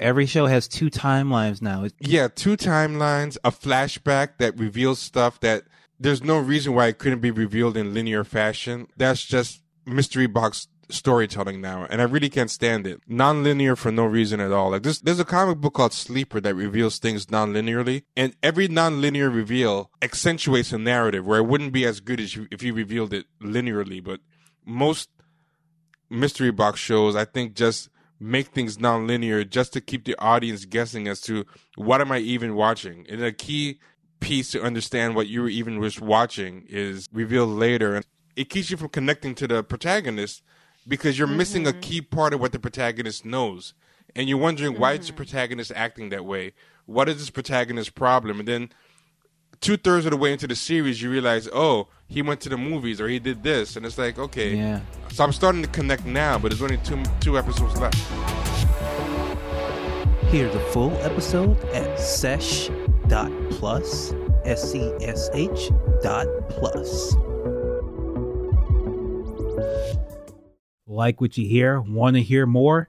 Every show has two timelines now. Yeah, two timelines, a flashback that reveals stuff that there's no reason why it couldn't be revealed in linear fashion. That's just mystery box storytelling now, and I really can't stand it. Non-linear for no reason at all. Like this, there's a comic book called Sleeper that reveals things non-linearly, and every non-linear reveal accentuates a narrative where it wouldn't be as good as you, if you revealed it linearly. But most mystery box shows, I think, just make things non-linear just to keep the audience guessing as to what am I even watching. And a key piece to understand what you were even was watching is revealed later. And it keeps you from connecting to the protagonist because you're mm-hmm. missing a mm-hmm. key part of what the protagonist knows. And you're wondering mm-hmm. why is the mm-hmm. protagonist acting that way? What is this protagonist's problem? And then two thirds of the way into the series, you realize, oh, he went to the movies or he did this, and it's like, okay. Yeah. So I'm starting to connect now, but there's only two two episodes left. Hear the full episode at sesh.plus, S-E-S-H dot plus. Like what you hear? Want to hear more?